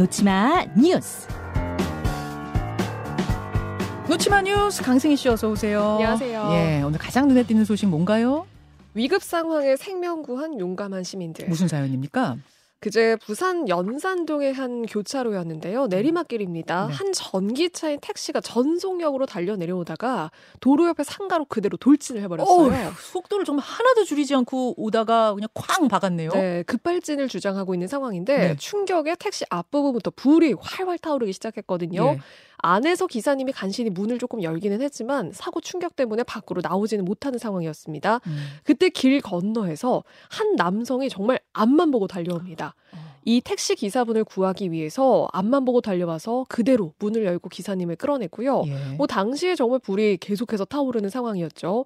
놓치마 뉴스. 놓치마 뉴스 강승희 씨 어서 오세요. 안녕하세요. 예, 오늘 가장 눈에 띄는 소식 뭔가요? 위급 상황에 생명 구한 용감한 시민들. 무슨 사연입니까? 그제 부산 연산동의 한 교차로였는데요. 내리막길입니다. 네. 한 전기차인 택시가 전속력으로 달려 내려오다가 도로 옆에 상가로 그대로 돌진을 해버렸어요. 어휴, 속도를 정말 하나도 줄이지 않고 오다가 그냥 쾅 박았네요. 네, 급발진을 주장하고 있는 상황인데 네. 충격에 택시 앞부분부터 불이 활활 타오르기 시작했거든요. 예. 안에서 기사님이 간신히 문을 조금 열기는 했지만 사고 충격 때문에 밖으로 나오지는 못하는 상황이었습니다. 음. 그때 길 건너에서 한 남성이 정말 앞만 보고 달려옵니다. 어. 이 택시 기사분을 구하기 위해서 앞만 보고 달려와서 그대로 문을 열고 기사님을 끌어냈고요. 예. 뭐 당시에 정말 불이 계속해서 타오르는 상황이었죠.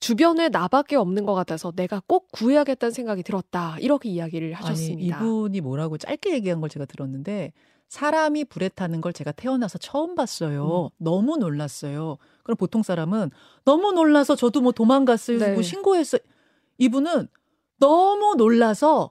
주변에 나밖에 없는 것 같아서 내가 꼭 구해야겠다는 생각이 들었다. 이렇게 이야기를 하셨습니다. 아니, 이분이 뭐라고 짧게 얘기한 걸 제가 들었는데 사람이 불에 타는 걸 제가 태어나서 처음 봤어요. 음. 너무 놀랐어요. 그럼 보통 사람은 너무 놀라서 저도 뭐 도망갔어요. 네. 뭐 신고했어요. 이분은 너무 놀라서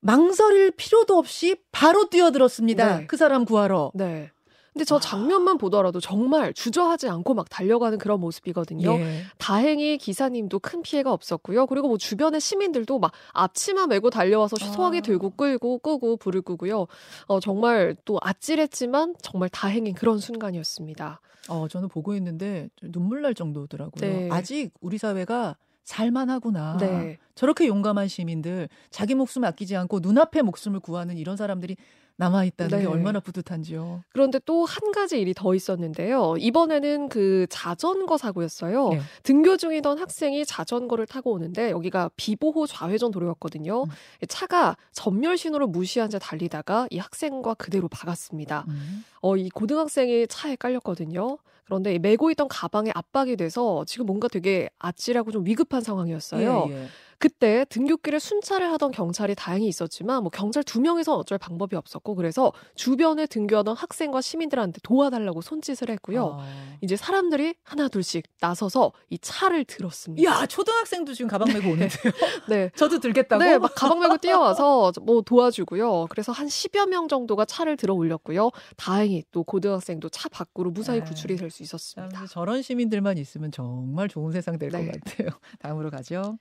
망설일 필요도 없이 바로 뛰어들었습니다. 네. 그 사람 구하러. 네. 근데 저 장면만 보더라도 정말 주저하지 않고 막 달려가는 그런 모습이거든요. 예. 다행히 기사님도 큰 피해가 없었고요. 그리고 뭐 주변의 시민들도 막 앞치마 메고 달려와서 아. 소화기 들고 끌고 끄고 불을 끄고요. 어, 정말 또 아찔했지만 정말 다행인 그런 순간이었습니다. 어, 저는 보고 있는데 눈물 날 정도더라고요. 네. 아직 우리 사회가 살만하구나. 네. 저렇게 용감한 시민들, 자기 목숨 아끼지 않고 눈앞의 목숨을 구하는 이런 사람들이 남아 있다는 네. 게 얼마나 뿌듯한지요. 그런데 또 한 가지 일이 더 있었는데요. 이번에는 그 자전거 사고였어요. 네. 등교 중이던 학생이 자전거를 타고 오는데 여기가 비보호 좌회전 도로였거든요. 음. 차가 전멸 신호를 무시한 채 달리다가 이 학생과 그대로 박았습니다. 음. 어, 이 고등학생이 차에 깔렸거든요. 그런데 이 메고 있던 가방에 압박이 돼서 지금 뭔가 되게 아찔하고 좀 위급한 상황이었어요. 예, 예. 그때 등굣길에 순찰을 하던 경찰이 다행히 있었지만 뭐 경찰 두 명에서 어쩔 방법이 없었고 그래서 주변에 등교하던 학생과 시민들한테 도와달라고 손짓을 했고요. 아. 이제 사람들이 하나 둘씩 나서서 이 차를 들었습니다. 야, 초등학생도 지금 가방 메고 오는데요. 네. 저도 들겠다고? 네, 막 가방 메고 뛰어와서 뭐 도와주고요. 그래서 한 10여 명 정도가 차를 들어 올렸고요. 다행히 또 고등학생도 차 밖으로 무사히 네. 구출이 될수 참, 있었습니다. 저런 시민들만 있으면 정말 좋은 세상 될것 네. 같아요. 다음으로 가죠.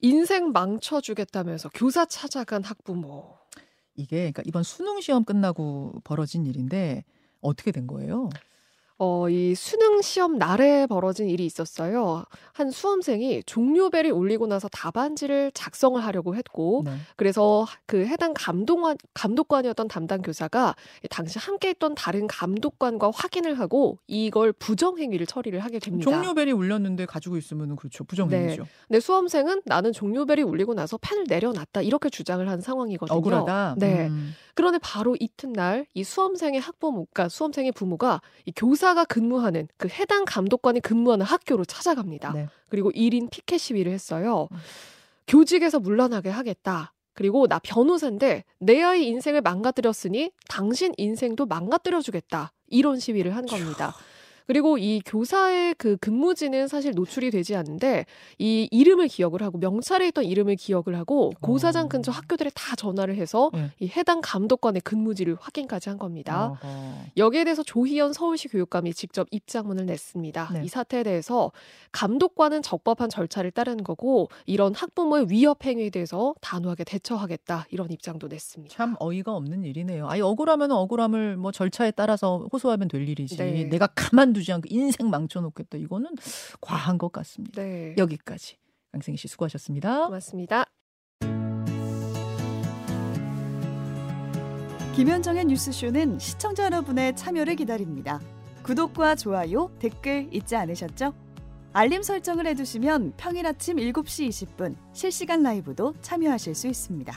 인생 망쳐주겠다면서 교사 찾아간 학부모. 이게 그러니까 이번 수능 시험 끝나고 벌어진 일인데 어떻게 된 거예요? 어, 이 수능 시험 날에 벌어진 일이 있었어요. 한 수험생이 종료벨이 울리고 나서 답안지를 작성을 하려고 했고, 네. 그래서 그 해당 감독관, 감독관이었던 담당 교사가 당시 함께 있던 다른 감독관과 확인을 하고 이걸 부정행위를 처리를 하게 됩니다. 종료벨이 울렸는데 가지고 있으면 그렇죠. 부정행위죠. 근데 수험생은 나는 종료벨이 울리고 나서 펜을 내려놨다 이렇게 주장을 한 상황이거든요. 억울하다. 네. 음. 그런데 바로 이튿날 이 수험생의 학부모가 수험생의 부모가 이 교사가 근무하는 그 해당 감독관이 근무하는 학교로 찾아갑니다. 네. 그리고 1인 피켓 시위를 했어요. 음. 교직에서 물러나게 하겠다. 그리고 나 변호사인데 내 아이 인생을 망가뜨렸으니 당신 인생도 망가뜨려 주겠다. 이런 시위를 한 겁니다. 그리고 이 교사의 그 근무지는 사실 노출이 되지 않는데 이 이름을 기억을 하고 명찰에 있던 이름을 기억을 하고 고사장 근처 어. 학교들에 다 전화를 해서 네. 이 해당 감독관의 근무지를 확인까지 한 겁니다. 어허. 여기에 대해서 조희연 서울시 교육감이 직접 입장문을 냈습니다. 네. 이 사태에 대해서 감독관은 적법한 절차를 따르는 거고 이런 학부모의 위협 행위에 대해서 단호하게 대처하겠다 이런 입장도 냈습니다. 참 어이가 없는 일이네요. 아니 억울하면 억울함을 뭐 절차에 따라서 호소하면 될 일이지. 네. 내가 가만 두지 않고 인생 망쳐놓겠다. 이거는 과한 것 같습니다. 네. 여기까지 강승희 씨 수고하셨습니다. 고맙습니다. 김현정의 뉴스쇼는 시청자 여러분의 참여를 기다립니다. 구독과 좋아요, 댓글 잊지 않으셨죠? 알림 설정을 해두시면 평일 아침 7시 20분 실시간 라이브도 참여하실 수 있습니다.